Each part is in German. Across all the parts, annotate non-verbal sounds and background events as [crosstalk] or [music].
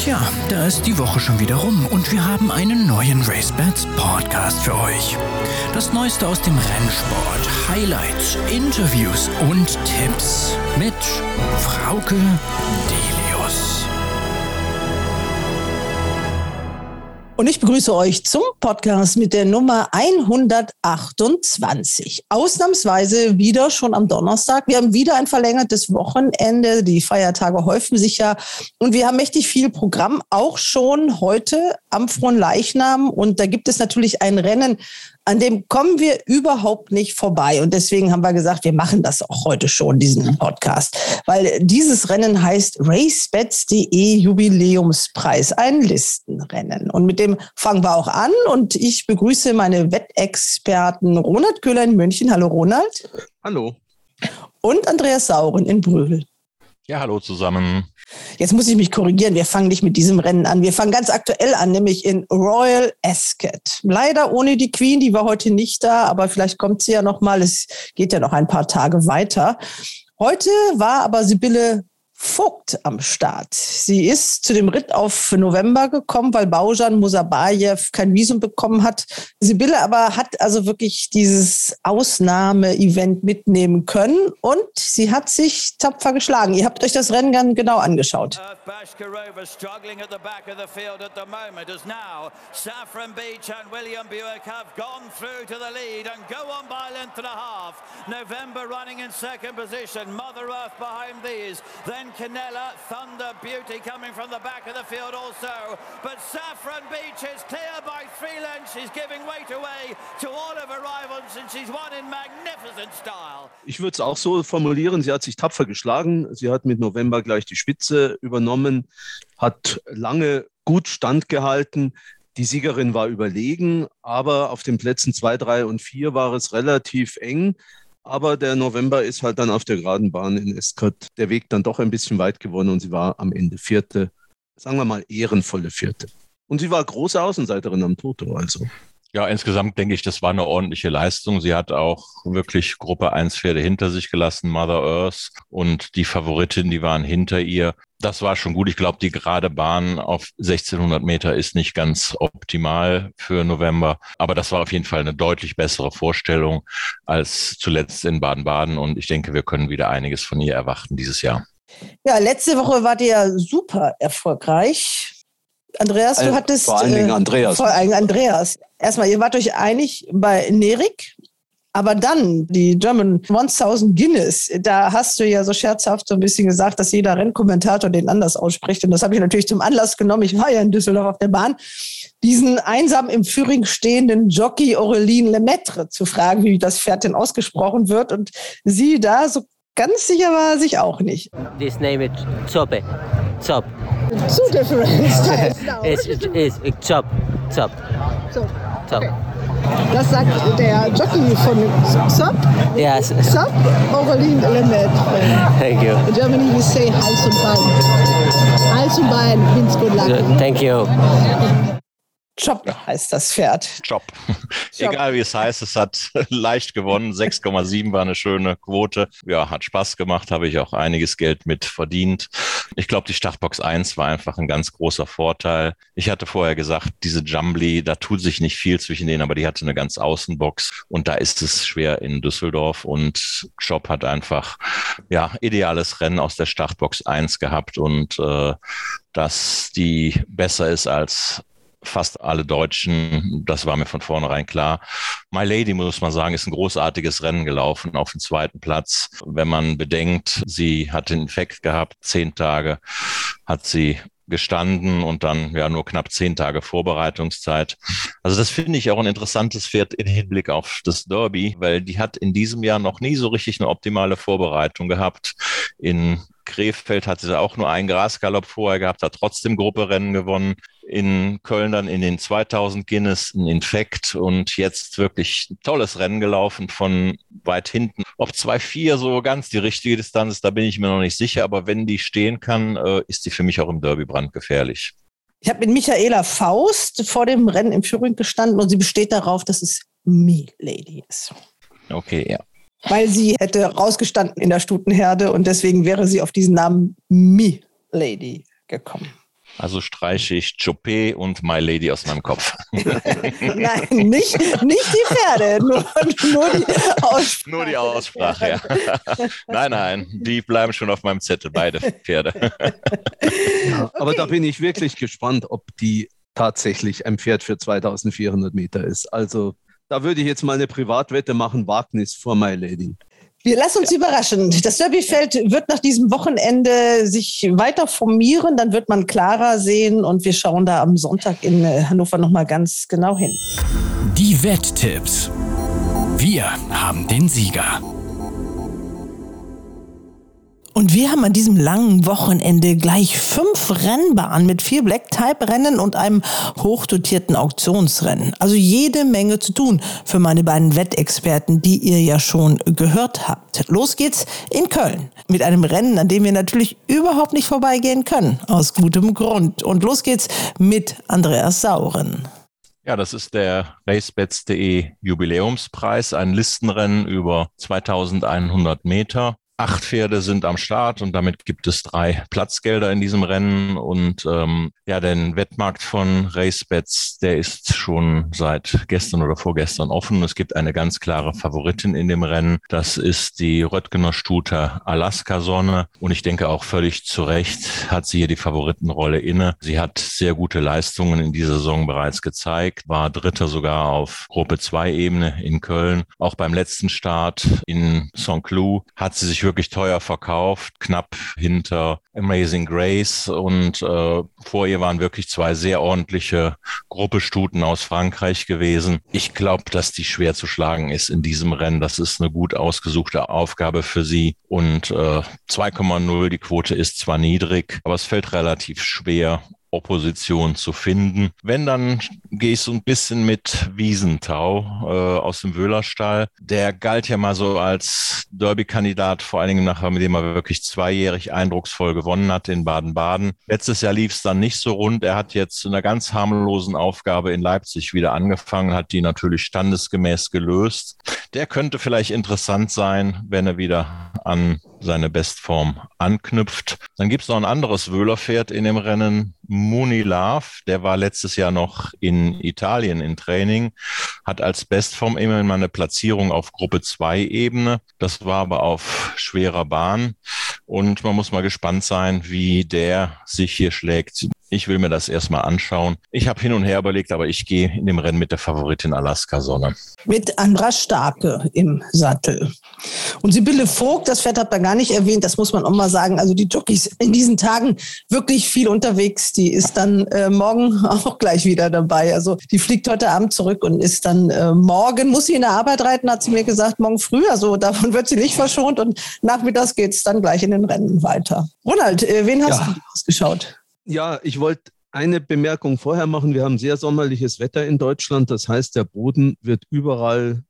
Tja, da ist die Woche schon wieder rum und wir haben einen neuen RaceBets Podcast für euch. Das Neueste aus dem Rennsport, Highlights, Interviews und Tipps mit Frauke Delius. Und ich begrüße euch zum Podcast mit der Nummer 128. Ausnahmsweise wieder schon am Donnerstag. Wir haben wieder ein verlängertes Wochenende. Die Feiertage häufen sich ja. Und wir haben mächtig viel Programm, auch schon heute am Frohen Leichnam. Und da gibt es natürlich ein Rennen, an dem kommen wir überhaupt nicht vorbei. Und deswegen haben wir gesagt, wir machen das auch heute schon, diesen Podcast. Weil dieses Rennen heißt RaceBets.de Jubiläumspreis, ein Listenrennen. Und mit dem fangen wir auch an. Und ich begrüße meine Wettexperten Ronald Köhler in München. Hallo Ronald. Hallo. Und Andreas Sauren in Brühl. Ja, hallo zusammen. Jetzt muss ich mich korrigieren. Wir fangen nicht mit diesem Rennen an. Wir fangen ganz aktuell an, nämlich in Royal Ascot. Leider ohne die Queen, die war heute nicht da, aber vielleicht kommt sie ja noch mal. Es geht ja noch ein paar Tage weiter. Heute war aber Sibylle Vogt am Start. Sie ist zu dem Ritt auf November gekommen, weil Baujan Musabayev kein Visum bekommen hat. Sibylle aber hat also wirklich dieses Ausnahmeevent mitnehmen können und sie hat sich tapfer geschlagen. Ihr habt euch das Rennen ganz genau angeschaut. November running in second position. Mother Earth behind these. Then Canella, Thunder Beauty coming from the back of the field also. But Saffron Beach is clear by three lengths. She's giving weight away to all of her rivals and she's won in magnificent style. Ich würde es auch so formulieren, sie hat sich tapfer geschlagen. Sie hat mit November gleich die Spitze übernommen, hat lange gut standgehalten. Die Siegerin war überlegen, aber auf den Plätzen 2, 3 und 4 war es relativ eng. Aber der November ist halt dann auf der geraden Bahn in Escott der Weg dann doch ein bisschen weit gewonnen und sie war am Ende vierte, sagen wir mal ehrenvolle vierte. Und sie war große Außenseiterin am Toto, also. Ja, insgesamt denke ich, das war eine ordentliche Leistung. Sie hat auch wirklich Gruppe 1 Pferde hinter sich gelassen, Mother Earth und die Favoritin, die waren hinter ihr. Das war schon gut. Ich glaube, die gerade Bahn auf 1600 Meter ist nicht ganz optimal für November, aber das war auf jeden Fall eine deutlich bessere Vorstellung als zuletzt in Baden-Baden und ich denke, wir können wieder einiges von ihr erwarten dieses Jahr. Ja, letzte Woche war die ja super erfolgreich. Andreas, du hattest. Vor allen Dingen Andreas. Äh, vor allen Dingen Andreas. Erstmal, ihr wart euch einig bei Nerik, aber dann die German 1000 Guinness, da hast du ja so scherzhaft so ein bisschen gesagt, dass jeder Rennkommentator den anders ausspricht. Und das habe ich natürlich zum Anlass genommen. Ich war ja in Düsseldorf auf der Bahn, diesen einsam im Führing stehenden Jockey Aureline Lemaitre zu fragen, wie das Pferd denn ausgesprochen wird. Und sie da, so ganz sicher war sich auch nicht. This name is Zoppe. Zop. Two different [laughs] styles now. It's, it's, it's Zop. Zop. So, Zop. Das sagt der Jockey von Zop. Yes. Zop, Aureline Lemaitre. Thank you. In Germany we say Hals und Bein. Hals und Bein means good luck. Thank you. Job heißt das Pferd. Job. Egal wie es heißt, es hat [laughs] leicht gewonnen. 6,7 war eine schöne Quote. Ja, hat Spaß gemacht, habe ich auch einiges Geld mit verdient. Ich glaube, die Startbox 1 war einfach ein ganz großer Vorteil. Ich hatte vorher gesagt, diese Jumbly, da tut sich nicht viel zwischen denen, aber die hatte eine ganz Außenbox und da ist es schwer in Düsseldorf und Job hat einfach, ja, ideales Rennen aus der Startbox 1 gehabt und äh, dass die besser ist als fast alle Deutschen. Das war mir von vornherein klar. My Lady, muss man sagen, ist ein großartiges Rennen gelaufen auf dem zweiten Platz. Wenn man bedenkt, sie hat den Infekt gehabt, zehn Tage hat sie gestanden und dann ja nur knapp zehn Tage Vorbereitungszeit. Also das finde ich auch ein interessantes Pferd im Hinblick auf das Derby, weil die hat in diesem Jahr noch nie so richtig eine optimale Vorbereitung gehabt. In Krefeld hatte sie auch nur einen Grasgalopp vorher gehabt, hat trotzdem Grupperennen gewonnen in Köln dann in den 2000 Guinness ein Infekt und jetzt wirklich ein tolles Rennen gelaufen von weit hinten. Ob 2,4 so ganz die richtige Distanz ist, da bin ich mir noch nicht sicher, aber wenn die stehen kann, äh, ist die für mich auch im Derby brandgefährlich. Ich habe mit Michaela Faust vor dem Rennen im Führing gestanden und sie besteht darauf, dass es Me Lady ist. Okay, ja. Weil sie hätte rausgestanden in der Stutenherde und deswegen wäre sie auf diesen Namen Me Lady gekommen. Also streiche ich Chopé und My Lady aus meinem Kopf. [laughs] Nein, nicht, nicht die Pferde, nur, nur die Aussprache. Nur die Aussprache, ja. Nein, nein, die bleiben schon auf meinem Zettel, beide Pferde. Ja, aber da bin ich wirklich gespannt, ob die tatsächlich ein Pferd für 2400 Meter ist. Also da würde ich jetzt mal eine Privatwette machen, Wagnis vor My Lady. Wir lassen uns überraschen. Das Derbyfeld wird nach diesem Wochenende sich weiter formieren, dann wird man klarer sehen und wir schauen da am Sonntag in äh, Hannover nochmal ganz genau hin. Die Wetttipps. Wir haben den Sieger. Und wir haben an diesem langen Wochenende gleich fünf Rennbahnen mit vier Black-Type-Rennen und einem hochdotierten Auktionsrennen. Also jede Menge zu tun für meine beiden Wettexperten, die ihr ja schon gehört habt. Los geht's in Köln mit einem Rennen, an dem wir natürlich überhaupt nicht vorbeigehen können, aus gutem Grund. Und los geht's mit Andreas Sauren. Ja, das ist der RaceBets.de Jubiläumspreis, ein Listenrennen über 2100 Meter. Acht Pferde sind am Start und damit gibt es drei Platzgelder in diesem Rennen. Und ähm, ja, der Wettmarkt von RaceBets, der ist schon seit gestern oder vorgestern offen. Es gibt eine ganz klare Favoritin in dem Rennen. Das ist die Röttgener Stute Alaska Sonne. Und ich denke auch völlig zu Recht hat sie hier die Favoritenrolle inne. Sie hat sehr gute Leistungen in dieser Saison bereits gezeigt, war Dritter sogar auf Gruppe 2 Ebene in Köln. Auch beim letzten Start in Saint-Cloud hat sie sich wirklich teuer verkauft, knapp hinter Amazing Grace und äh, vor ihr waren wirklich zwei sehr ordentliche Gruppestuten aus Frankreich gewesen. Ich glaube, dass die schwer zu schlagen ist in diesem Rennen. Das ist eine gut ausgesuchte Aufgabe für sie und äh, 2,0, die Quote ist zwar niedrig, aber es fällt relativ schwer, Opposition zu finden. Wenn, dann gehe ich so ein bisschen mit Wiesentau äh, aus dem Wöhlerstall. Der galt ja mal so als Derby-Kandidat, vor allen Dingen nachher, mit dem er wirklich zweijährig eindrucksvoll gewonnen hat in Baden-Baden. Letztes Jahr lief es dann nicht so rund. Er hat jetzt in einer ganz harmlosen Aufgabe in Leipzig wieder angefangen, hat die natürlich standesgemäß gelöst. Der könnte vielleicht interessant sein, wenn er wieder an seine Bestform anknüpft. Dann gibt es noch ein anderes Wöhlerpferd in dem Rennen, Muni Love. Der war letztes Jahr noch in Italien in Training, hat als Bestform immerhin mal eine Platzierung auf Gruppe 2 Ebene. Das war aber auf schwerer Bahn. Und man muss mal gespannt sein, wie der sich hier schlägt. Ich will mir das erstmal anschauen. Ich habe hin und her überlegt, aber ich gehe in dem Rennen mit der Favoritin Alaska Sonne. Mit Andra Starke im Sattel. Und Sibylle Vogt, das Pferd hat man gar nicht erwähnt, das muss man auch mal sagen. Also die Jockeys in diesen Tagen wirklich viel unterwegs. Die ist dann äh, morgen [laughs] auch gleich wieder dabei. Also die fliegt heute Abend zurück und ist dann äh, morgen, muss sie in der Arbeit reiten, hat sie mir gesagt, morgen früh. Also davon wird sie nicht verschont und nachmittags geht es dann gleich in den Rennen weiter. Ronald, äh, wen hast ja. du ausgeschaut? Ja, ich wollte eine Bemerkung vorher machen. Wir haben sehr sommerliches Wetter in Deutschland. Das heißt, der Boden wird überall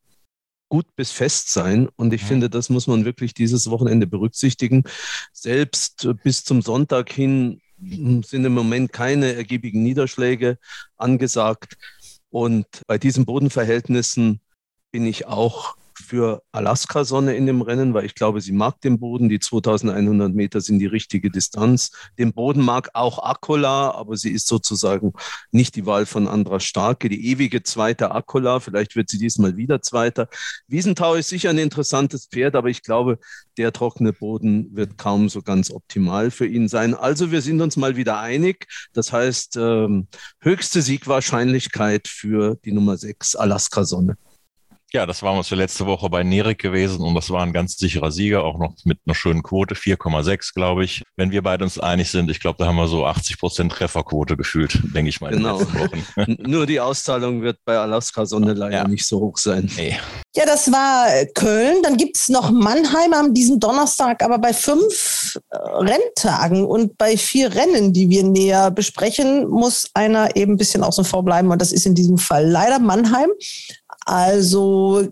gut bis fest sein. Und ich ja. finde, das muss man wirklich dieses Wochenende berücksichtigen. Selbst bis zum Sonntag hin sind im Moment keine ergiebigen Niederschläge angesagt. Und bei diesen Bodenverhältnissen bin ich auch für Alaska-Sonne in dem Rennen, weil ich glaube, sie mag den Boden. Die 2100 Meter sind die richtige Distanz. Den Boden mag auch Akola, aber sie ist sozusagen nicht die Wahl von Andra Starke, die ewige zweite Akola. Vielleicht wird sie diesmal wieder Zweiter. Wiesenthau ist sicher ein interessantes Pferd, aber ich glaube, der trockene Boden wird kaum so ganz optimal für ihn sein. Also wir sind uns mal wieder einig. Das heißt, ähm, höchste Siegwahrscheinlichkeit für die Nummer 6 Alaska-Sonne. Ja, das war uns für letzte Woche bei Nerik gewesen und das war ein ganz sicherer Sieger, auch noch mit einer schönen Quote, 4,6, glaube ich. Wenn wir beide uns einig sind, ich glaube, da haben wir so 80 Prozent Trefferquote gefühlt, denke ich mal. Genau. [laughs] Nur die Auszahlung wird bei Alaska Sonne leider ja. nicht so hoch sein. Nee. Ja, das war Köln. Dann gibt es noch Mannheim am diesem Donnerstag, aber bei fünf äh, Renntagen und bei vier Rennen, die wir näher besprechen, muss einer eben ein bisschen außen vor bleiben und das ist in diesem Fall leider Mannheim. Also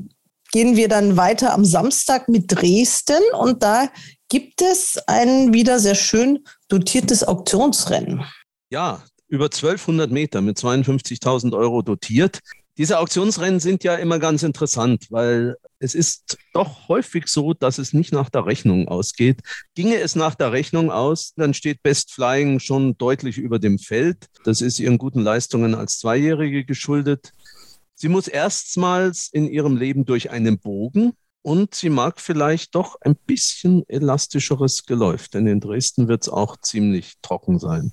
gehen wir dann weiter am Samstag mit Dresden und da gibt es ein wieder sehr schön dotiertes Auktionsrennen. Ja, über 1200 Meter mit 52.000 Euro dotiert. Diese Auktionsrennen sind ja immer ganz interessant, weil es ist doch häufig so, dass es nicht nach der Rechnung ausgeht. Ginge es nach der Rechnung aus, dann steht Best Flying schon deutlich über dem Feld. Das ist ihren guten Leistungen als Zweijährige geschuldet. Sie muss erstmals in ihrem Leben durch einen Bogen und sie mag vielleicht doch ein bisschen elastischeres Geläuf, denn in Dresden wird es auch ziemlich trocken sein.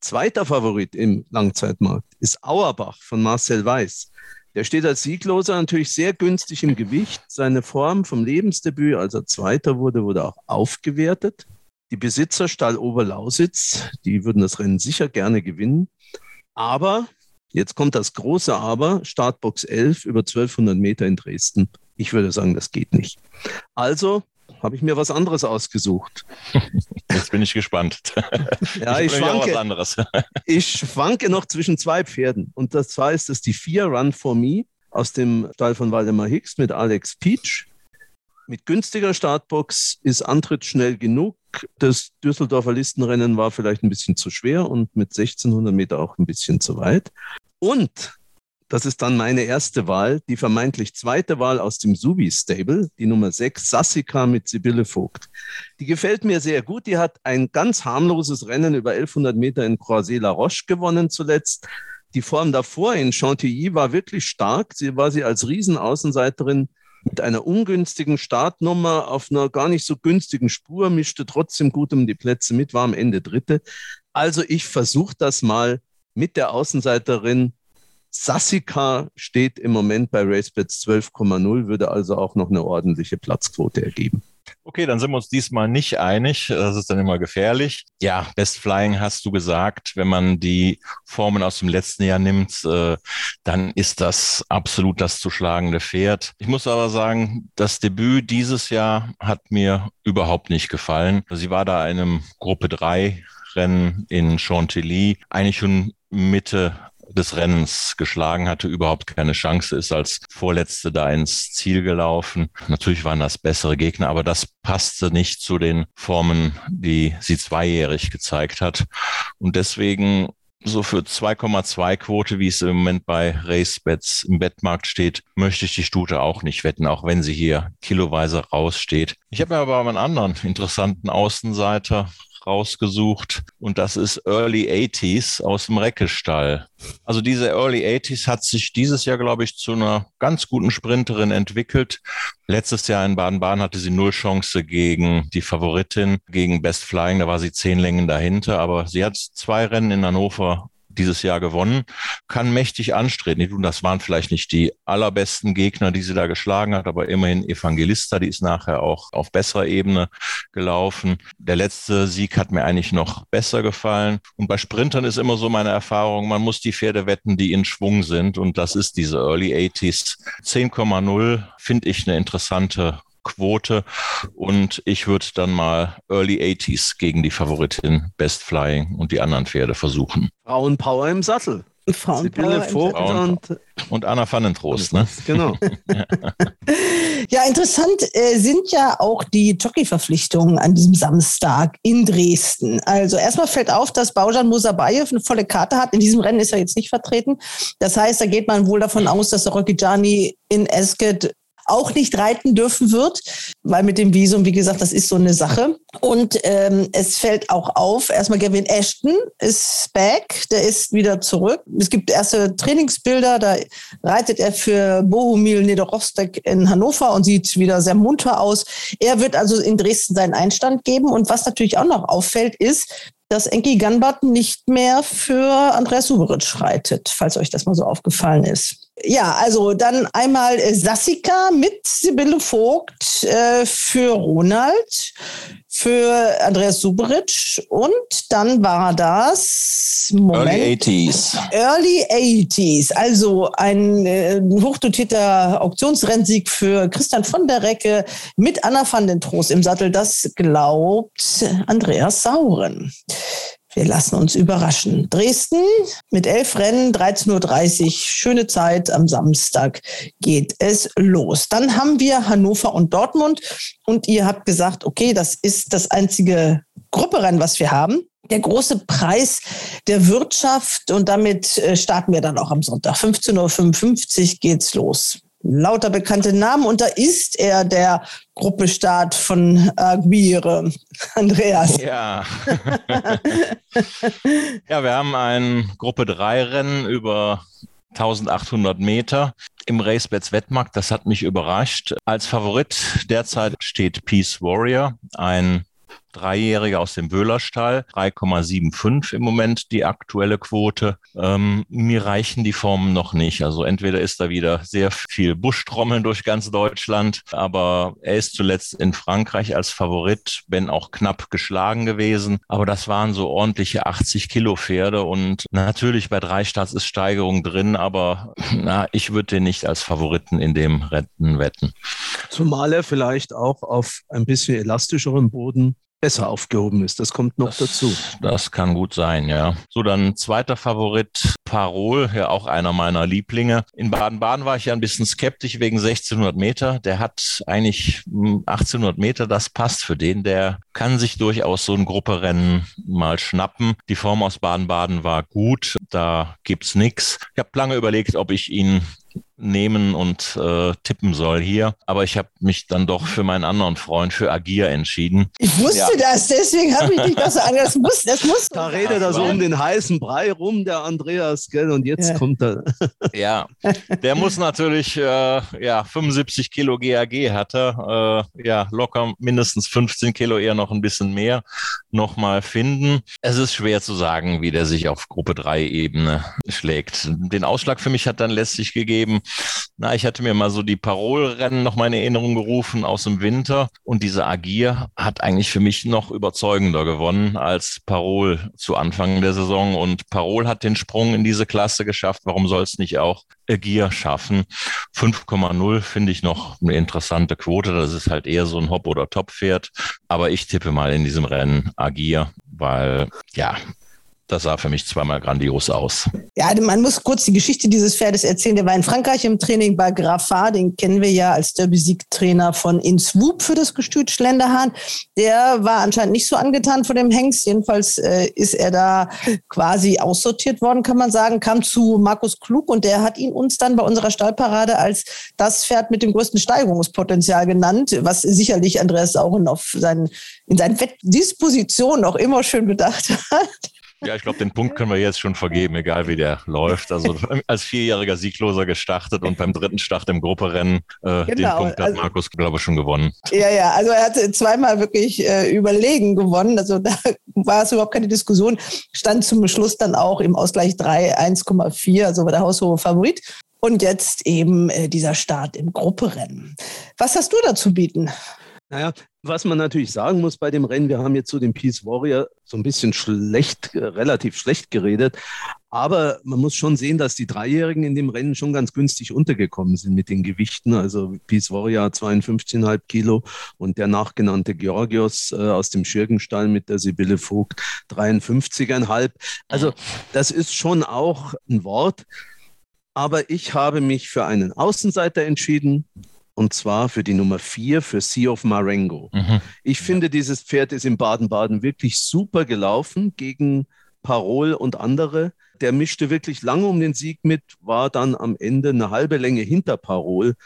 Zweiter Favorit im Langzeitmarkt ist Auerbach von Marcel Weiß. Der steht als Siegloser natürlich sehr günstig im Gewicht. Seine Form vom Lebensdebüt, als er Zweiter wurde, wurde auch aufgewertet. Die Besitzer Stall Oberlausitz, die würden das Rennen sicher gerne gewinnen. Aber, jetzt kommt das große Aber, Startbox 11 über 1200 Meter in Dresden. Ich würde sagen, das geht nicht. Also habe ich mir was anderes ausgesucht. [laughs] Jetzt bin ich gespannt. [laughs] Ja, ich, ich schwanke, [laughs] ich schwanke noch zwischen zwei Pferden. Und das zwar ist das die vier Run for Me aus dem Stall von Waldemar Hicks mit Alex Peach. Mit günstiger Startbox ist Antritt schnell genug. Das Düsseldorfer Listenrennen war vielleicht ein bisschen zu schwer und mit 1600 Meter auch ein bisschen zu weit. Und das ist dann meine erste Wahl, die vermeintlich zweite Wahl aus dem Subi-Stable, die Nummer 6, Sassika mit Sibylle Vogt. Die gefällt mir sehr gut. Die hat ein ganz harmloses Rennen über 1100 Meter in Croisé-la-Roche gewonnen zuletzt. Die Form davor in Chantilly war wirklich stark. Sie war sie als Riesenaußenseiterin mit einer ungünstigen Startnummer auf einer gar nicht so günstigen Spur, mischte trotzdem gut um die Plätze mit, war am Ende Dritte. Also ich versuche das mal mit der Außenseiterin Sassika steht im Moment bei RaceBets 12,0, würde also auch noch eine ordentliche Platzquote ergeben. Okay, dann sind wir uns diesmal nicht einig. Das ist dann immer gefährlich. Ja, Best Flying hast du gesagt. Wenn man die Formen aus dem letzten Jahr nimmt, äh, dann ist das absolut das zu schlagende Pferd. Ich muss aber sagen, das Debüt dieses Jahr hat mir überhaupt nicht gefallen. Sie war da in einem Gruppe 3 Rennen in Chantilly, eigentlich schon Mitte des Rennens geschlagen hatte, überhaupt keine Chance, ist als Vorletzte da ins Ziel gelaufen. Natürlich waren das bessere Gegner, aber das passte nicht zu den Formen, die sie zweijährig gezeigt hat. Und deswegen so für 2,2 Quote, wie es im Moment bei RaceBets im Bettmarkt steht, möchte ich die Stute auch nicht wetten, auch wenn sie hier kiloweise raussteht. Ich habe mir aber einen anderen interessanten Außenseiter rausgesucht und das ist Early 80s aus dem Reckestall. Also diese Early 80s hat sich dieses Jahr, glaube ich, zu einer ganz guten Sprinterin entwickelt. Letztes Jahr in Baden-Baden hatte sie null Chance gegen die Favoritin, gegen Best Flying, da war sie zehn Längen dahinter, aber sie hat zwei Rennen in Hannover dieses Jahr gewonnen, kann mächtig anstreten. Und das waren vielleicht nicht die allerbesten Gegner, die sie da geschlagen hat, aber immerhin Evangelista, die ist nachher auch auf besserer Ebene gelaufen. Der letzte Sieg hat mir eigentlich noch besser gefallen. Und bei Sprintern ist immer so meine Erfahrung, man muss die Pferde wetten, die in Schwung sind. Und das ist diese Early 80s. 10,0 finde ich eine interessante Quote. Und ich würde dann mal Early 80s gegen die Favoritin Best Flying und die anderen Pferde versuchen. Frauenpower im Sattel. Frauenpower Vogt und, und Anna Vandentrost, ne? [laughs] Genau. [laughs] ja, interessant äh, sind ja auch die Jockey-Verpflichtungen an diesem Samstag in Dresden. Also erstmal fällt auf, dass Baujan Musabayev eine volle Karte hat. In diesem Rennen ist er jetzt nicht vertreten. Das heißt, da geht man wohl davon aus, dass der Rocky Gianni in Esket auch nicht reiten dürfen wird, weil mit dem Visum, wie gesagt, das ist so eine Sache. Und ähm, es fällt auch auf, erstmal Gavin Ashton ist back, der ist wieder zurück. Es gibt erste Trainingsbilder, da reitet er für Bohumil Niederrostek in Hannover und sieht wieder sehr munter aus. Er wird also in Dresden seinen Einstand geben. Und was natürlich auch noch auffällt, ist, dass Enki Ganbart nicht mehr für Andreas Suberitsch reitet, falls euch das mal so aufgefallen ist. Ja, also dann einmal äh, Sassika mit Sibylle Vogt äh, für Ronald, für Andreas Suberitsch und dann war das Moment, Early 80s. Early 80s, also ein äh, hochdotierter Auktionsrennsieg für Christian von der Recke mit Anna van den Trost im Sattel. Das glaubt Andreas Sauren. Wir lassen uns überraschen. Dresden mit elf Rennen, 13.30 Uhr, schöne Zeit. Am Samstag geht es los. Dann haben wir Hannover und Dortmund. Und ihr habt gesagt, okay, das ist das einzige Grupperennen, was wir haben. der große Preis der Wirtschaft und damit äh, starten wir dann auch am Sonntag. 15.55 Uhr geht's los. Lauter bekannte Namen und da ist er, der Gruppestart von Aguirre. Andreas. Ja. [laughs] ja, wir haben ein Gruppe 3 Rennen über 1800 Meter im Racebets Wettmarkt. Das hat mich überrascht. Als Favorit derzeit steht Peace Warrior, ein Dreijährige aus dem Wöhlerstall, 3,75 im Moment die aktuelle Quote. Ähm, mir reichen die Formen noch nicht. Also entweder ist da wieder sehr viel Buschtrommeln durch ganz Deutschland, aber er ist zuletzt in Frankreich als Favorit, wenn auch knapp geschlagen gewesen. Aber das waren so ordentliche 80 Kilo Pferde und natürlich bei drei Starts ist Steigerung drin, aber [clears throat] na, ich würde den nicht als Favoriten in dem Rennen wetten. Zumal er vielleicht auch auf ein bisschen elastischeren Boden besser aufgehoben ist. Das kommt noch das, dazu. Das kann gut sein, ja. So, dann zweiter Favorit, Parol, ja auch einer meiner Lieblinge. In Baden-Baden war ich ja ein bisschen skeptisch wegen 1600 Meter. Der hat eigentlich 1800 hm, Meter, das passt für den. Der kann sich durchaus so ein Grupperennen mal schnappen. Die Form aus Baden-Baden war gut, da gibt's nichts. Ich habe lange überlegt, ob ich ihn nehmen und äh, tippen soll hier. Aber ich habe mich dann doch für meinen anderen Freund, für Agir entschieden. Ich wusste ja. das, deswegen habe ich dich das [laughs] so. Das muss, das muss. Da redet er so um den heißen Brei rum, der Andreas, gell? Und jetzt ja. kommt er. [laughs] ja, der muss natürlich, äh, ja, 75 Kilo GAG hat er. Äh, ja, locker mindestens 15 Kilo, eher noch ein bisschen mehr, nochmal finden. Es ist schwer zu sagen, wie der sich auf Gruppe 3 Ebene schlägt. Den Ausschlag für mich hat dann letztlich gegeben, na, ich hatte mir mal so die Parolrennen noch in Erinnerung gerufen aus dem Winter und diese Agir hat eigentlich für mich noch überzeugender gewonnen als Parol zu Anfang der Saison und Parol hat den Sprung in diese Klasse geschafft. Warum soll es nicht auch Agir schaffen? 5,0 finde ich noch eine interessante Quote. Das ist halt eher so ein Hop- oder Top-Pferd. Aber ich tippe mal in diesem Rennen Agir, weil ja, das sah für mich zweimal grandios aus. Ja, man muss kurz die Geschichte dieses Pferdes erzählen. Der war in Frankreich im Training bei Graffa, den kennen wir ja als Derby-Sieg-Trainer von Inswoop für das Gestüt Schlenderhahn. Der war anscheinend nicht so angetan von dem Hengst. Jedenfalls äh, ist er da quasi aussortiert worden, kann man sagen. Kam zu Markus Klug und der hat ihn uns dann bei unserer Stallparade als das Pferd mit dem größten Steigerungspotenzial genannt, was sicherlich Andreas Sauren seinen, in seinen Wettdispositionen auch immer schön bedacht [laughs] hat. Ja, ich glaube, den Punkt können wir jetzt schon vergeben, egal wie der läuft. Also als vierjähriger Siegloser gestartet und beim dritten Start im Grupperennen äh, genau, den Punkt hat also, Markus, glaube ich, schon gewonnen. Ja, ja, also er hat zweimal wirklich äh, überlegen gewonnen. Also da [laughs] war es überhaupt keine Diskussion. Stand zum Schluss dann auch im Ausgleich 3, 1,4, also war der haushohe Favorit. Und jetzt eben äh, dieser Start im Grupperennen. Was hast du dazu bieten? Naja, was man natürlich sagen muss bei dem Rennen, wir haben jetzt zu so dem Peace Warrior so ein bisschen schlecht, äh, relativ schlecht geredet. Aber man muss schon sehen, dass die Dreijährigen in dem Rennen schon ganz günstig untergekommen sind mit den Gewichten. Also Peace Warrior 52,5 Kilo und der nachgenannte Georgios äh, aus dem Schirgenstall mit der Sibylle Vogt 53,5. Also das ist schon auch ein Wort. Aber ich habe mich für einen Außenseiter entschieden und zwar für die Nummer vier, für Sea of Marengo. Mhm. Ich finde, dieses Pferd ist in Baden-Baden wirklich super gelaufen gegen Parol und andere. Der mischte wirklich lange um den Sieg mit, war dann am Ende eine halbe Länge hinter Parol.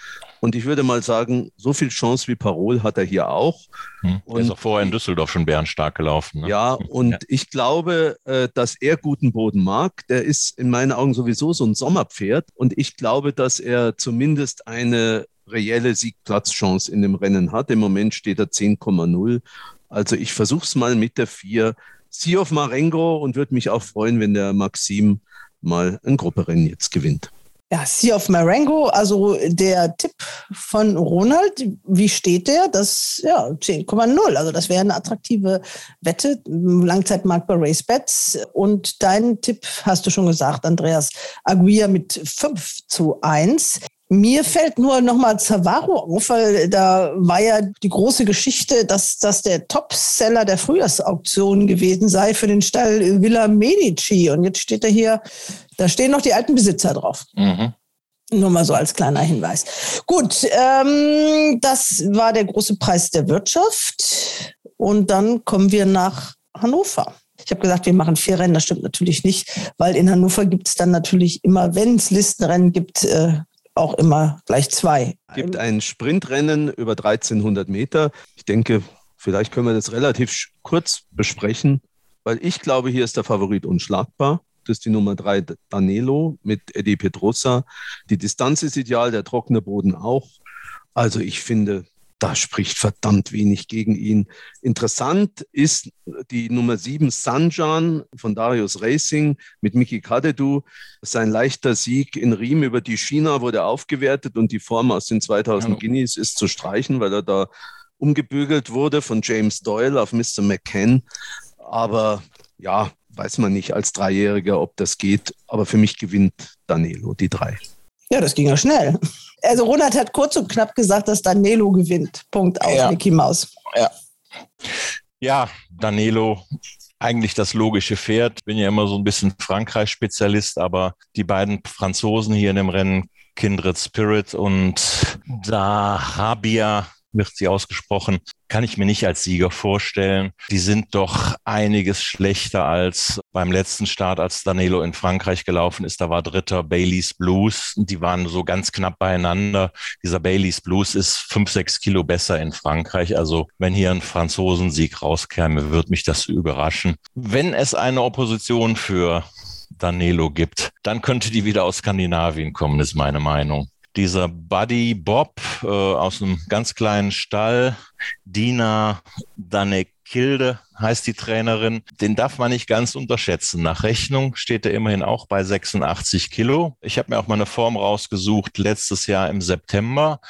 Und ich würde mal sagen, so viel Chance wie Parol hat er hier auch. Hm. Und ist auch vorher in Düsseldorf schon bärenstark gelaufen. Ne? Ja, und ja. ich glaube, äh, dass er guten Boden mag. Der ist in meinen Augen sowieso so ein Sommerpferd. Und ich glaube, dass er zumindest eine reelle Siegplatzchance in dem Rennen hat. Im Moment steht er 10,0. Also ich versuche es mal mit der 4. Sea of Marengo und würde mich auch freuen, wenn der Maxim mal ein Grupperennen jetzt gewinnt. Ja, Sea of Marengo, also der Tipp von Ronald, wie steht der? Das, ja, 10,0. Also das wäre eine attraktive Wette, Langzeitmarkt bei RaceBets. Und dein Tipp hast du schon gesagt, Andreas Aguirre mit 5 zu 1. Mir fällt nur noch mal Zavaro auf, weil da war ja die große Geschichte, dass das der Topseller der Frühjahrsauktion gewesen sei für den Stall Villa Medici. Und jetzt steht er hier, da stehen noch die alten Besitzer drauf. Mhm. Nur mal so als kleiner Hinweis. Gut, ähm, das war der große Preis der Wirtschaft. Und dann kommen wir nach Hannover. Ich habe gesagt, wir machen vier Rennen. Das stimmt natürlich nicht, weil in Hannover gibt es dann natürlich immer, wenn es Listenrennen gibt, äh, auch immer gleich zwei. Es gibt ein Sprintrennen über 1300 Meter. Ich denke, vielleicht können wir das relativ kurz besprechen, weil ich glaube, hier ist der Favorit unschlagbar. Das ist die Nummer drei Danilo mit Eddie Pedrosa. Die Distanz ist ideal, der trockene Boden auch. Also ich finde, da spricht verdammt wenig gegen ihn. Interessant ist die Nummer 7 Sanjan von Darius Racing mit Miki Kadedu. Sein leichter Sieg in Riem über die China wurde aufgewertet und die Form aus den 2000 ja. Guineas ist zu streichen, weil er da umgebügelt wurde von James Doyle auf Mr. McCann. Aber ja, weiß man nicht als Dreijähriger, ob das geht. Aber für mich gewinnt Danilo die drei. Ja, das ging ja schnell. Also Ronald hat kurz und knapp gesagt, dass Danilo gewinnt. Punkt aus, ja. Mickey Maus. Ja. ja, Danilo eigentlich das logische Pferd. Bin ja immer so ein bisschen Frankreich-Spezialist, aber die beiden Franzosen hier in dem Rennen, Kindred Spirit und Dahabia, wird sie ausgesprochen, kann ich mir nicht als Sieger vorstellen. Die sind doch einiges schlechter als beim letzten Start, als Danilo in Frankreich gelaufen ist. Da war dritter Baileys Blues. Die waren so ganz knapp beieinander. Dieser Baileys Blues ist fünf, sechs Kilo besser in Frankreich. Also wenn hier ein Franzosensieg rauskäme, würde mich das überraschen. Wenn es eine Opposition für Danilo gibt, dann könnte die wieder aus Skandinavien kommen, ist meine Meinung dieser Buddy Bob äh, aus einem ganz kleinen Stall, Dina Danekilde heißt die Trainerin, den darf man nicht ganz unterschätzen. Nach Rechnung steht er immerhin auch bei 86 Kilo. Ich habe mir auch mal eine Form rausgesucht letztes Jahr im September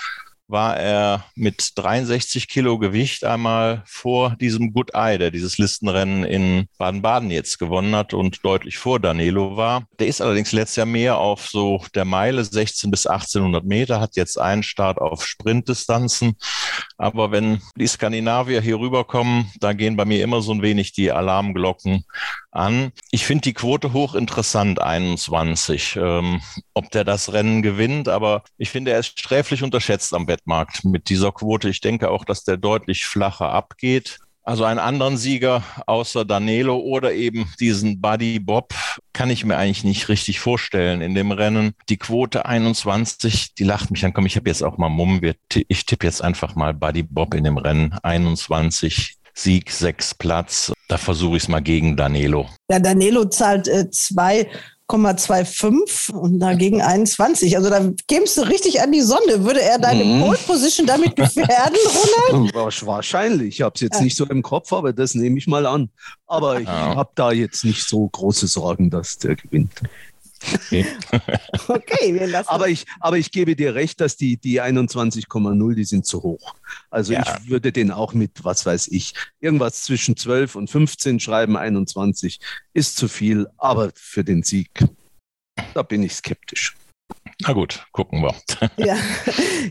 war er mit 63 Kilo Gewicht einmal vor diesem Good Eye, der dieses Listenrennen in Baden-Baden jetzt gewonnen hat und deutlich vor Danilo war. Der ist allerdings letztes Jahr mehr auf so der Meile 16 bis 1800 Meter, hat jetzt einen Start auf Sprintdistanzen. Aber wenn die Skandinavier hier rüberkommen, da gehen bei mir immer so ein wenig die Alarmglocken an. Ich finde die Quote hochinteressant, 21. Ähm, ob der das Rennen gewinnt, aber ich finde, er ist sträflich unterschätzt am Wettmarkt mit dieser Quote. Ich denke auch, dass der deutlich flacher abgeht. Also einen anderen Sieger außer Danilo oder eben diesen Buddy Bob kann ich mir eigentlich nicht richtig vorstellen in dem Rennen. Die Quote 21, die lacht mich an. Komm, ich habe jetzt auch mal Mumm. Ich tippe jetzt einfach mal Buddy Bob in dem Rennen 21 Sieg, sechs Platz. Da versuche ich es mal gegen Danilo. Ja, Danilo zahlt äh, zwei 0,25 und dagegen 21. Also da kämst du richtig an die Sonne. Würde er deine mhm. Pole Position damit gefährden, [laughs] Ronald? Wahrscheinlich. Ich habe es jetzt ja. nicht so im Kopf, aber das nehme ich mal an. Aber ich ja. habe da jetzt nicht so große Sorgen, dass der gewinnt. Okay, [laughs] okay wir lassen aber ich, aber ich gebe dir recht, dass die, die 21,0, die sind zu hoch. Also ja. ich würde den auch mit, was weiß ich, irgendwas zwischen 12 und 15 schreiben, 21 ist zu viel, aber für den Sieg, da bin ich skeptisch. Na gut, gucken wir. [laughs] Ja.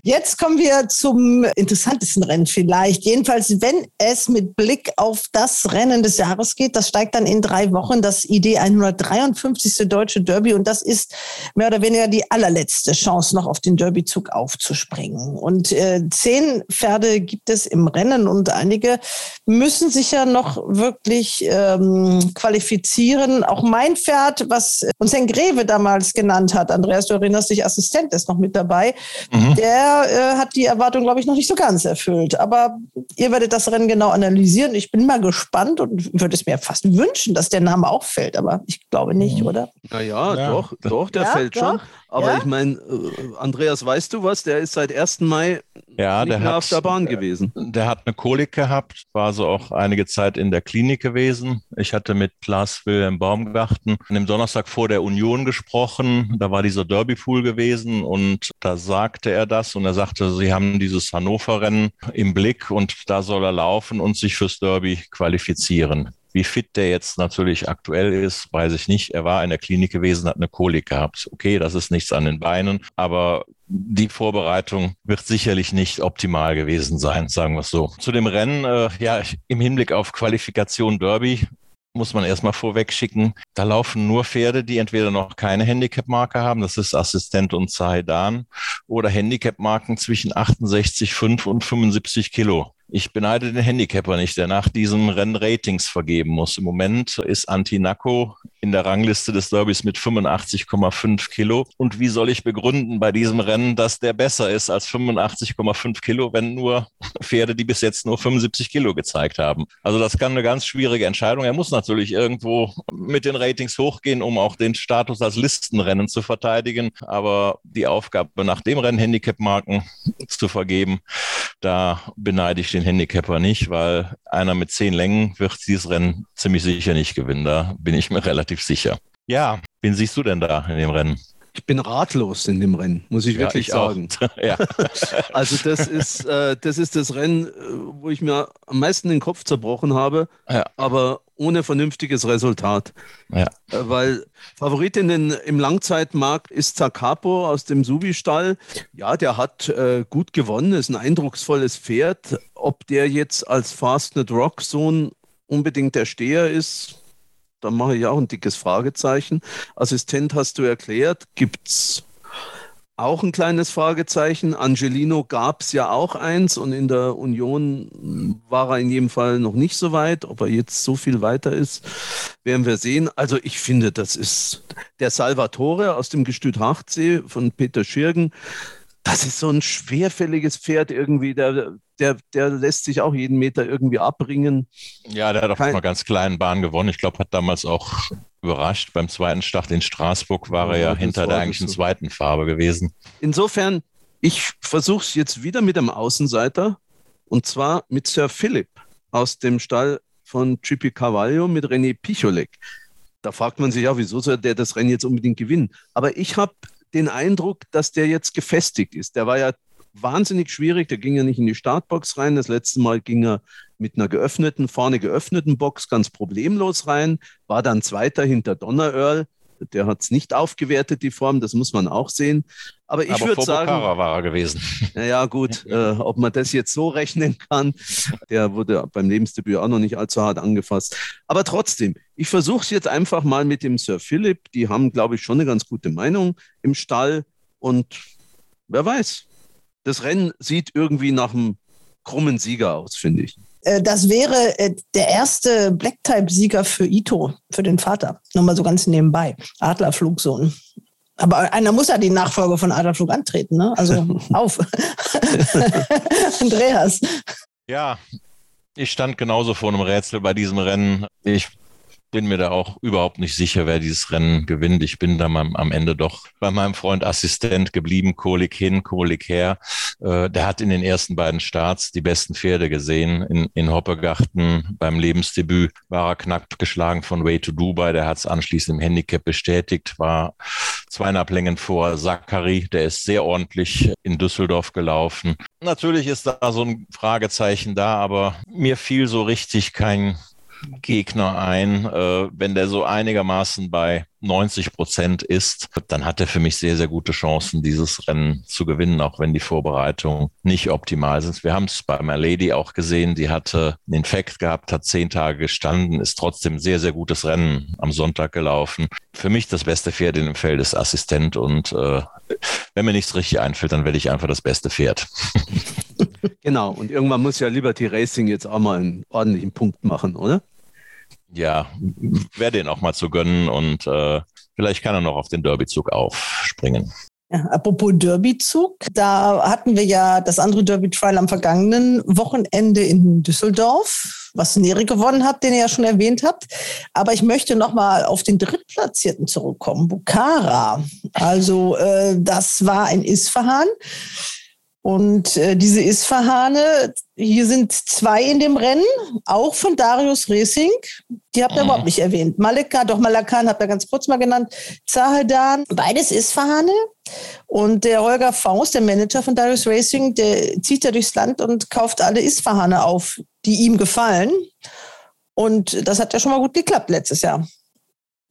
Jetzt kommen wir zum interessantesten Rennen vielleicht. Jedenfalls, wenn es mit Blick auf das Rennen des Jahres geht, das steigt dann in drei Wochen das ID 153. Deutsche Derby und das ist mehr oder weniger die allerletzte Chance, noch auf den Derbyzug aufzuspringen. Und äh, zehn Pferde gibt es im Rennen und einige müssen sich ja noch wirklich ähm, qualifizieren. Auch mein Pferd, was uns Herrn Greve damals genannt hat, Andreas, du erinnerst dich, Assistent ist noch mit dabei. Mhm. Der äh, hat die Erwartung, glaube ich, noch nicht so ganz erfüllt. Aber ihr werdet das Rennen genau analysieren. Ich bin mal gespannt und würde es mir fast wünschen, dass der Name auch fällt. Aber ich glaube nicht, mhm. oder? Naja, ja. doch, doch, der ja, fällt doch. schon. Aber ja? ich meine, äh, Andreas, weißt du was? Der ist seit 1. Mai ja, der hat, auf der Bahn gewesen. Der hat eine Kolik gehabt, war so auch einige Zeit in der Klinik gewesen. Ich hatte mit Klaas Wilhelm Baumgarten an dem Donnerstag vor der Union gesprochen. Da war dieser Derby-Pool gewesen und da sagte er das und er sagte, sie haben dieses Hannover-Rennen im Blick und da soll er laufen und sich fürs Derby qualifizieren. Wie fit der jetzt natürlich aktuell ist, weiß ich nicht. Er war in der Klinik gewesen, hat eine Kolik gehabt. Okay, das ist nichts an den Beinen, aber die Vorbereitung wird sicherlich nicht optimal gewesen sein, sagen wir es so. Zu dem Rennen, äh, ja, im Hinblick auf Qualifikation Derby muss man erstmal vorweg schicken. Da laufen nur Pferde, die entweder noch keine Handicap-Marke haben, das ist Assistent und Zahdan, oder Handicap-Marken zwischen 68,5 und 75 Kilo. Ich beneide den Handicapper nicht, der nach diesem Rennen Ratings vergeben muss. Im Moment ist Antinako in der Rangliste des Derbys mit 85,5 Kilo. Und wie soll ich begründen bei diesem Rennen, dass der besser ist als 85,5 Kilo, wenn nur [laughs] Pferde, die bis jetzt nur 75 Kilo gezeigt haben? Also das kann eine ganz schwierige Entscheidung. Er muss natürlich irgendwo mit den Ratings hochgehen, um auch den Status als Listenrennen zu verteidigen. Aber die Aufgabe nach dem Rennen Handicap-Marken zu vergeben, da beneide ich den Handicapper nicht, weil einer mit zehn Längen wird dieses Rennen ziemlich sicher nicht gewinnen. Da bin ich mir [laughs] relativ sicher. Ja, wen siehst du denn da in dem Rennen? Ich bin ratlos in dem Rennen, muss ich wirklich [laughs] ja, ich sagen. ja. Also das ist, äh, das ist das Rennen, äh, wo ich mir am meisten den Kopf zerbrochen habe, ja. aber ohne vernünftiges Resultat. Ja. Äh, weil Favoritinnen im Langzeitmarkt ist Zakapo aus dem Subi-Stall. Ja, der hat äh, gut gewonnen, ist ein eindrucksvolles Pferd. Ob der jetzt als Fastnet Rock Sohn unbedingt der Steher ist, da mache ich auch ein dickes Fragezeichen. Assistent hast du erklärt, gibt es auch ein kleines Fragezeichen. Angelino gab es ja auch eins und in der Union war er in jedem Fall noch nicht so weit. Ob er jetzt so viel weiter ist, werden wir sehen. Also ich finde, das ist der Salvatore aus dem Gestüt Hartsee von Peter Schirgen das ist so ein schwerfälliges Pferd irgendwie, der, der, der lässt sich auch jeden Meter irgendwie abbringen. Ja, der hat auf einer ganz kleinen Bahn gewonnen. Ich glaube, hat damals auch überrascht. Beim zweiten Start in Straßburg war er ja, ja hinter der eigentlichen so. zweiten Farbe gewesen. Insofern, ich versuche es jetzt wieder mit dem Außenseiter und zwar mit Sir Philip aus dem Stall von Chippy Carvalho mit René Picholek. Da fragt man sich ja, wieso soll der das Rennen jetzt unbedingt gewinnen? Aber ich habe den Eindruck, dass der jetzt gefestigt ist. Der war ja wahnsinnig schwierig, der ging ja nicht in die Startbox rein. Das letzte Mal ging er mit einer geöffneten, vorne geöffneten Box ganz problemlos rein, war dann Zweiter hinter Donner Earl. Der hat es nicht aufgewertet, die Form, das muss man auch sehen. Aber ich würde sagen. Bokara war er gewesen. [laughs] Naja, gut, äh, ob man das jetzt so rechnen kann, der wurde beim Lebensdebüt auch noch nicht allzu hart angefasst. Aber trotzdem, ich versuche es jetzt einfach mal mit dem Sir Philip. Die haben, glaube ich, schon eine ganz gute Meinung im Stall. Und wer weiß, das Rennen sieht irgendwie nach einem krummen Sieger aus, finde ich. Äh, das wäre äh, der erste Black-Type-Sieger für Ito, für den Vater. Nochmal so ganz nebenbei. Adlerflugsohn. Aber einer muss ja die Nachfolge von Adlerflug antreten, ne? Also [laughs] auf. [laughs] Andreas. Ja, ich stand genauso vor einem Rätsel bei diesem Rennen. Ich bin mir da auch überhaupt nicht sicher, wer dieses Rennen gewinnt. Ich bin da am, am Ende doch bei meinem Freund Assistent geblieben, Kolik hin, Kolik her. Äh, der hat in den ersten beiden Starts die besten Pferde gesehen. In, in Hoppegarten beim Lebensdebüt war er knapp geschlagen von Way to Dubai. Der hat es anschließend im Handicap bestätigt, war zweieinhalb Längen vor Zachary. Der ist sehr ordentlich in Düsseldorf gelaufen. Natürlich ist da so ein Fragezeichen da, aber mir fiel so richtig kein Gegner ein. Äh, wenn der so einigermaßen bei 90 Prozent ist, dann hat er für mich sehr, sehr gute Chancen, dieses Rennen zu gewinnen, auch wenn die Vorbereitungen nicht optimal sind. Wir haben es bei My Lady auch gesehen, die hatte einen Infekt gehabt, hat zehn Tage gestanden, ist trotzdem sehr, sehr gutes Rennen am Sonntag gelaufen. Für mich das beste Pferd in dem Feld ist Assistent und äh, wenn mir nichts richtig einfällt, dann werde ich einfach das beste Pferd. [laughs] Genau, und irgendwann muss ja Liberty Racing jetzt auch mal einen ordentlichen Punkt machen, oder? ja, wäre den auch mal zu gönnen und äh, vielleicht kann er noch auf den Derbyzug aufspringen. Ja, apropos Derbyzug, da hatten wir ja das andere Derby-Trial am vergangenen Wochenende in Düsseldorf, was Neri gewonnen hat, den ihr ja schon erwähnt habt. Aber ich möchte noch mal auf den Drittplatzierten zurückkommen, Bukhara. Also äh, das war ein Isfahan. Und äh, diese Isfahane, hier sind zwei in dem Rennen, auch von Darius Racing. Die habt ihr mhm. überhaupt nicht erwähnt. Malika, doch Malakan habt ihr ganz kurz mal genannt. Zahedan, beides Isfahane. Und der Holger Faust, der Manager von Darius Racing, der zieht ja durchs Land und kauft alle Isfahane auf, die ihm gefallen. Und das hat ja schon mal gut geklappt letztes Jahr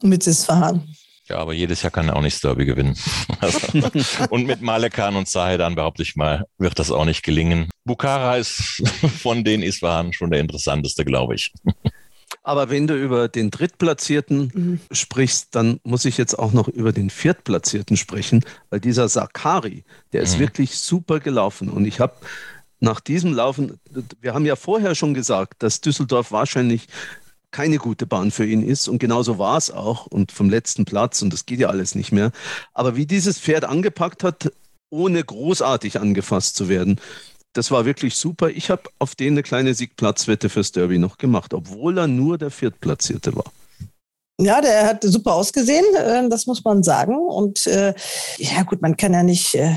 mit Isfahan. Ja, aber jedes Jahr kann er auch nicht Derby gewinnen. [laughs] Und mit Malekan und Zahedan behaupte ich mal, wird das auch nicht gelingen. Bukhara ist [laughs] von den Isfahan schon der interessanteste, glaube ich. Aber wenn du über den Drittplatzierten mhm. sprichst, dann muss ich jetzt auch noch über den Viertplatzierten sprechen, weil dieser Sakari, der ist mhm. wirklich super gelaufen. Und ich habe nach diesem Laufen, wir haben ja vorher schon gesagt, dass Düsseldorf wahrscheinlich keine gute Bahn für ihn ist. Und genauso war es auch. Und vom letzten Platz, und das geht ja alles nicht mehr. Aber wie dieses Pferd angepackt hat, ohne großartig angefasst zu werden, das war wirklich super. Ich habe auf den eine kleine Siegplatzwette fürs Derby noch gemacht, obwohl er nur der Viertplatzierte war. Ja, der hat super ausgesehen, äh, das muss man sagen. Und äh, ja, gut, man kann ja nicht äh,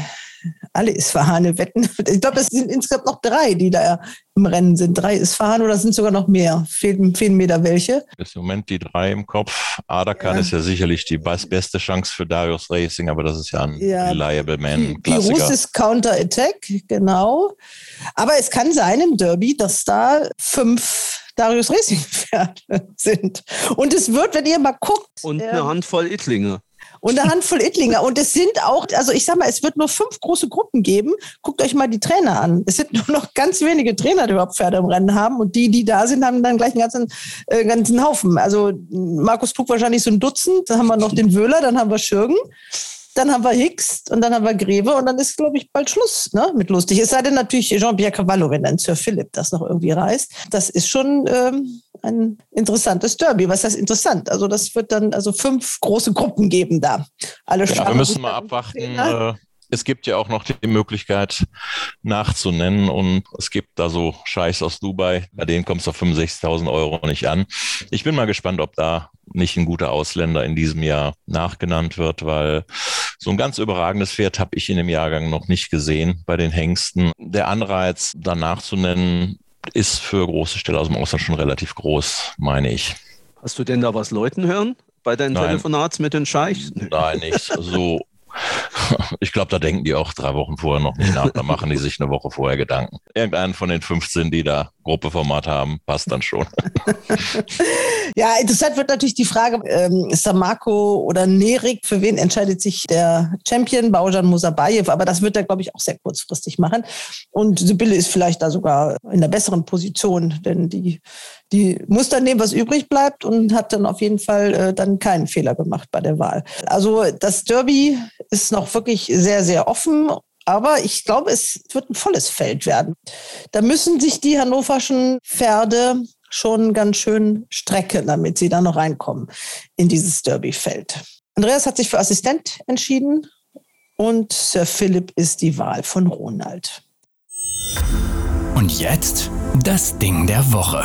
alle Isfahane wetten. [laughs] Ich glaube, es sind insgesamt noch drei, die da im Rennen sind. Drei Isfahan oder sind sogar noch mehr? Fehlen, fehlen mir da welche? Ist im Moment die drei im Kopf. Adakan ja. ist ja sicherlich die beste Chance für Darius Racing, aber das ist ja ein ja. Reliable Man. Pirus ist Counter Attack, genau. Aber es kann sein im Derby, dass da fünf Darius Racing Pferde [laughs] sind. Und es wird, wenn ihr mal guckt. Und eine ähm, Handvoll Ittlinge und eine Handvoll Ittlinger. Und es sind auch, also ich sag mal, es wird nur fünf große Gruppen geben. Guckt euch mal die Trainer an. Es sind [laughs] nur noch ganz wenige Trainer, die überhaupt Pferde im Rennen haben. Und die, die da sind, haben dann gleich einen ganzen, äh, ganzen Haufen. Also Markus Klug wahrscheinlich so ein Dutzend. Dann haben wir noch den Wöhler, dann haben wir Schürgen. Dann haben wir Hicks und dann haben wir Greve und dann ist, glaube ich, bald Schluss ne, mit lustig. Es sei denn natürlich Jean-Pierre Cavallo, wenn dann Sir Philipp das noch irgendwie reißt. Das ist schon ähm, ein interessantes Derby. Was heißt interessant? Also das wird dann also fünf große Gruppen geben da. Alle ja, wir müssen mal abwarten. Äh, es gibt ja auch noch die Möglichkeit nachzunennen und es gibt da so Scheiß aus Dubai, bei denen kommt es auf 65.000 Euro nicht an. Ich bin mal gespannt, ob da nicht ein guter Ausländer in diesem Jahr nachgenannt wird, weil so ein ganz überragendes Pferd habe ich in dem Jahrgang noch nicht gesehen bei den Hengsten. Der Anreiz, danach zu nennen, ist für große Ställe aus dem Ausland schon relativ groß, meine ich. Hast du denn da was Leuten hören bei deinen Nein. Telefonats mit den Scheichs? Nein, nicht so [laughs] Ich glaube, da denken die auch drei Wochen vorher noch nicht nach. Da [laughs] machen die sich eine Woche vorher Gedanken. Irgendeinen von den 15, die da Gruppeformat haben, passt dann schon. [laughs] ja, interessant wird natürlich die Frage, ähm, Marco oder Nerik, für wen entscheidet sich der Champion, Baujan Musabayev? Aber das wird er, glaube ich, auch sehr kurzfristig machen. Und Sibylle ist vielleicht da sogar in der besseren Position, denn die, die muss dann nehmen, was übrig bleibt und hat dann auf jeden Fall äh, dann keinen Fehler gemacht bei der Wahl. Also das Derby ist noch wirklich sehr, sehr offen aber ich glaube, es wird ein volles Feld werden. Da müssen sich die hannoverschen Pferde schon ganz schön strecken, damit sie da noch reinkommen in dieses Derby-Feld. Andreas hat sich für Assistent entschieden und Sir Philipp ist die Wahl von Ronald. Und jetzt das Ding der Woche.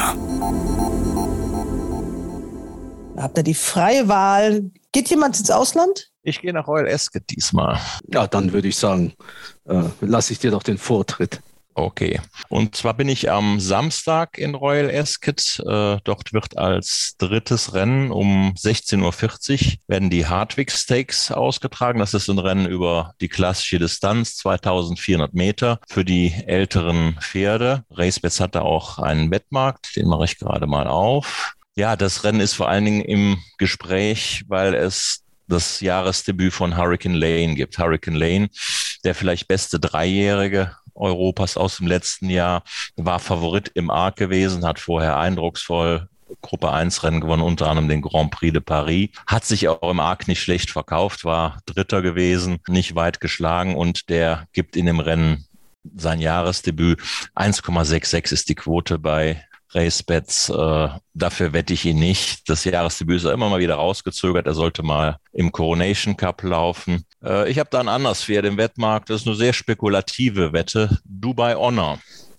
Habt ihr die freie Wahl. Geht jemand ins Ausland? Ich gehe nach Royal Ascot diesmal. Ja, dann würde ich sagen, äh, lasse ich dir doch den Vortritt. Okay. Und zwar bin ich am Samstag in Royal Ascot. Äh, dort wird als drittes Rennen um 16.40 Uhr werden die Hardwick Stakes ausgetragen. Das ist ein Rennen über die klassische Distanz, 2400 Meter für die älteren Pferde. RaceBets hat da auch einen Wettmarkt, den mache ich gerade mal auf. Ja, das Rennen ist vor allen Dingen im Gespräch, weil es das Jahresdebüt von Hurricane Lane gibt. Hurricane Lane, der vielleicht beste Dreijährige Europas aus dem letzten Jahr, war Favorit im Arc gewesen, hat vorher eindrucksvoll Gruppe 1 Rennen gewonnen, unter anderem den Grand Prix de Paris. Hat sich auch im Arc nicht schlecht verkauft, war Dritter gewesen, nicht weit geschlagen und der gibt in dem Rennen sein Jahresdebüt. 1,66 ist die Quote bei Racebets. Äh, dafür wette ich ihn nicht. Das Jahresdebüt ist immer mal wieder rausgezögert. Er sollte mal im Coronation Cup laufen. Äh, ich habe da ein anderes Pferd im Wettmarkt. Das ist eine sehr spekulative Wette. Dubai Honor.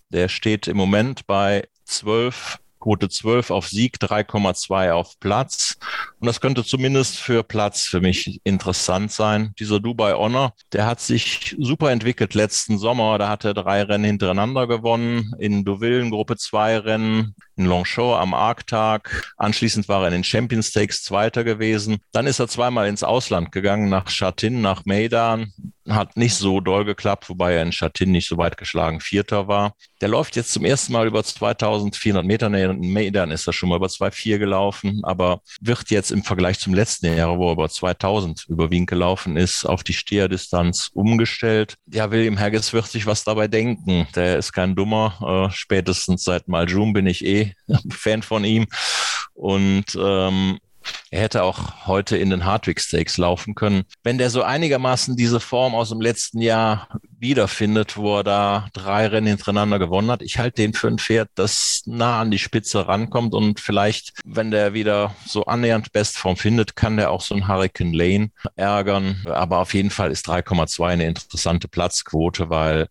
Der steht im Moment bei 12 Quote 12 auf Sieg, 3,2 auf Platz. Und das könnte zumindest für Platz für mich interessant sein. Dieser Dubai Honor, der hat sich super entwickelt letzten Sommer. Da hat er drei Rennen hintereinander gewonnen. In Deauville Gruppe 2 Rennen, in Longchamp am Arktag. Anschließend war er in den Champions Stakes Zweiter gewesen. Dann ist er zweimal ins Ausland gegangen, nach Chatin, nach Maidan hat nicht so doll geklappt, wobei er in Chatin nicht so weit geschlagen Vierter war. Der läuft jetzt zum ersten Mal über 2400 Meter. In Maidan ist er schon mal über 2,4 gelaufen, aber wird jetzt im Vergleich zum letzten Jahr, wo er über 2000 überwiegend gelaufen ist, auf die Steherdistanz umgestellt. Ja, William Haggis wird sich was dabei denken. Der ist kein Dummer. Äh, spätestens seit Maljum bin ich eh [laughs] Fan von ihm. Und ähm, Er hätte auch heute in den Hardwick Stakes laufen können. Wenn der so einigermaßen diese Form aus dem letzten Jahr wiederfindet, wo er da drei Rennen hintereinander gewonnen hat, ich halte den für ein Pferd, das nah an die Spitze rankommt und vielleicht, wenn der wieder so annähernd Bestform findet, kann der auch so ein Hurricane Lane ärgern. Aber auf jeden Fall ist 3,2 eine interessante Platzquote, weil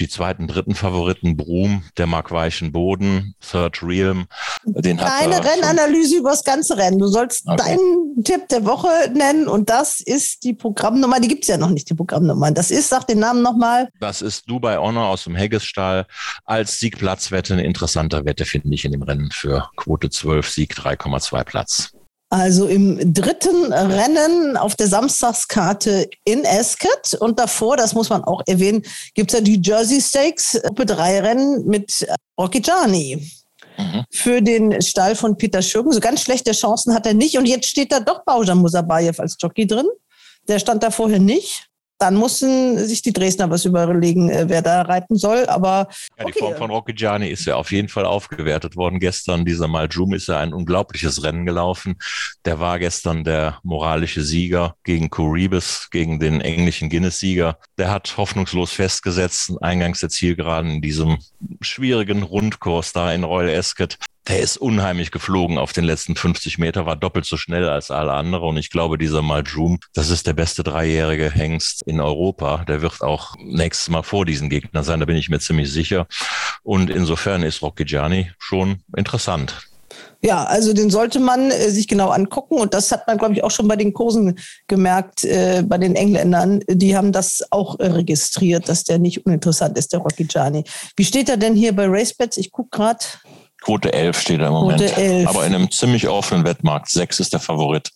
die zweiten, dritten Favoriten Broom, der mag weichen Boden, Third Realm, den hat Keine Rennanalyse über das ganze Rennen. Du sollst okay. deinen Tipp der Woche nennen und das ist die Programmnummer. Die gibt es ja noch nicht, die Programmnummer. Das ist, sag den Namen nochmal. Das ist Dubai Honor aus dem Heggesstall. Als Siegplatzwette eine interessante Wette, finde ich, in dem Rennen für Quote 12, Sieg 3,2 Platz. Also im dritten Rennen auf der Samstagskarte in Ascot und davor, das muss man auch erwähnen, gibt es ja die Jersey Stakes, Gruppe 3 Rennen mit Rocky Gianni. Mhm. Für den Stall von Peter Schürgen. So ganz schlechte Chancen hat er nicht. Und jetzt steht da doch Baujan Musabayev als Jockey drin. Der stand da vorher nicht dann mussten sich die Dresdner was überlegen, äh, wer da reiten soll. Aber ja, die okay. Form von Rocchigiani ist ja auf jeden Fall aufgewertet worden gestern. Dieser Maljum ist ja ein unglaubliches Rennen gelaufen. Der war gestern der moralische Sieger gegen Kuribis, gegen den englischen Guinness-Sieger. Der hat hoffnungslos festgesetzt, eingangs der Zielgeraden in diesem schwierigen Rundkurs da in Royal Ascot der ist unheimlich geflogen auf den letzten 50 Meter, war doppelt so schnell als alle anderen. Und ich glaube, dieser Maljum, das ist der beste dreijährige Hengst in Europa. Der wird auch nächstes Mal vor diesen Gegnern sein, da bin ich mir ziemlich sicher. Und insofern ist Rocchigiani schon interessant. Ja, also den sollte man äh, sich genau angucken. Und das hat man, glaube ich, auch schon bei den Kursen gemerkt, äh, bei den Engländern. Die haben das auch äh, registriert, dass der nicht uninteressant ist, der Rocky Gianni. Wie steht er denn hier bei RaceBets? Ich gucke gerade. Quote 11 steht da im Moment. Quote 11. Aber in einem ziemlich offenen Wettmarkt. 6 ist der Favorit.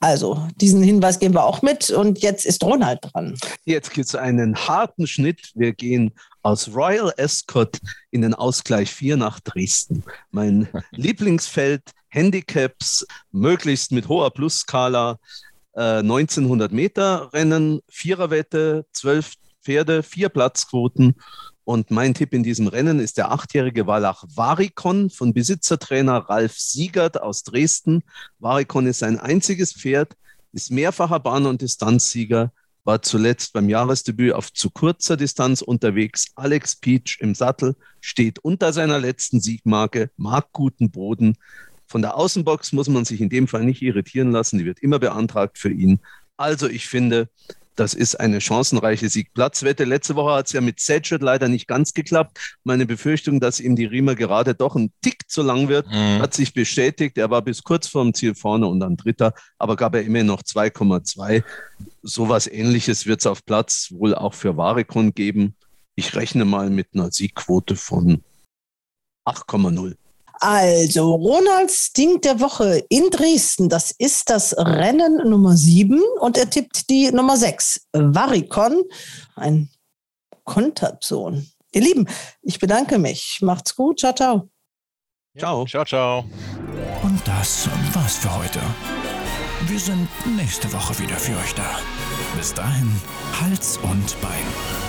Also, diesen Hinweis geben wir auch mit. Und jetzt ist Ronald dran. Jetzt gibt es einen harten Schnitt. Wir gehen aus Royal Ascot in den Ausgleich 4 nach Dresden. Mein [laughs] Lieblingsfeld, Handicaps, möglichst mit hoher Plusskala, äh, 1900 Meter Rennen, Viererwette, 12 Pferde, vier Platzquoten und mein Tipp in diesem Rennen ist der achtjährige Wallach Varikon von Besitzertrainer Ralf Siegert aus Dresden. Varikon ist sein einziges Pferd, ist mehrfacher Bahn- und Distanzsieger, war zuletzt beim Jahresdebüt auf zu kurzer Distanz unterwegs. Alex Peach im Sattel steht unter seiner letzten Siegmarke, mag guten Boden. Von der Außenbox muss man sich in dem Fall nicht irritieren lassen, die wird immer beantragt für ihn. Also ich finde, das ist eine chancenreiche Siegplatzwette. Letzte Woche hat es ja mit Sedgwick leider nicht ganz geklappt. Meine Befürchtung, dass ihm die Riemer gerade doch ein Tick zu lang wird, mhm. hat sich bestätigt. Er war bis kurz vorm Ziel vorne und dann Dritter, aber gab er immer noch 2,2. Sowas ähnliches wird es auf Platz wohl auch für Varikon geben. Ich rechne mal mit einer Siegquote von 8,0. Also, Ronalds Ding der Woche in Dresden, das ist das Rennen Nummer 7 und er tippt die Nummer 6. Varicon, ein Konterzon. Ihr Lieben, ich bedanke mich. Macht's gut. Ciao, ciao. Ciao. Ciao, ciao. Und das war's für heute. Wir sind nächste Woche wieder für euch da. Bis dahin, Hals und Bein.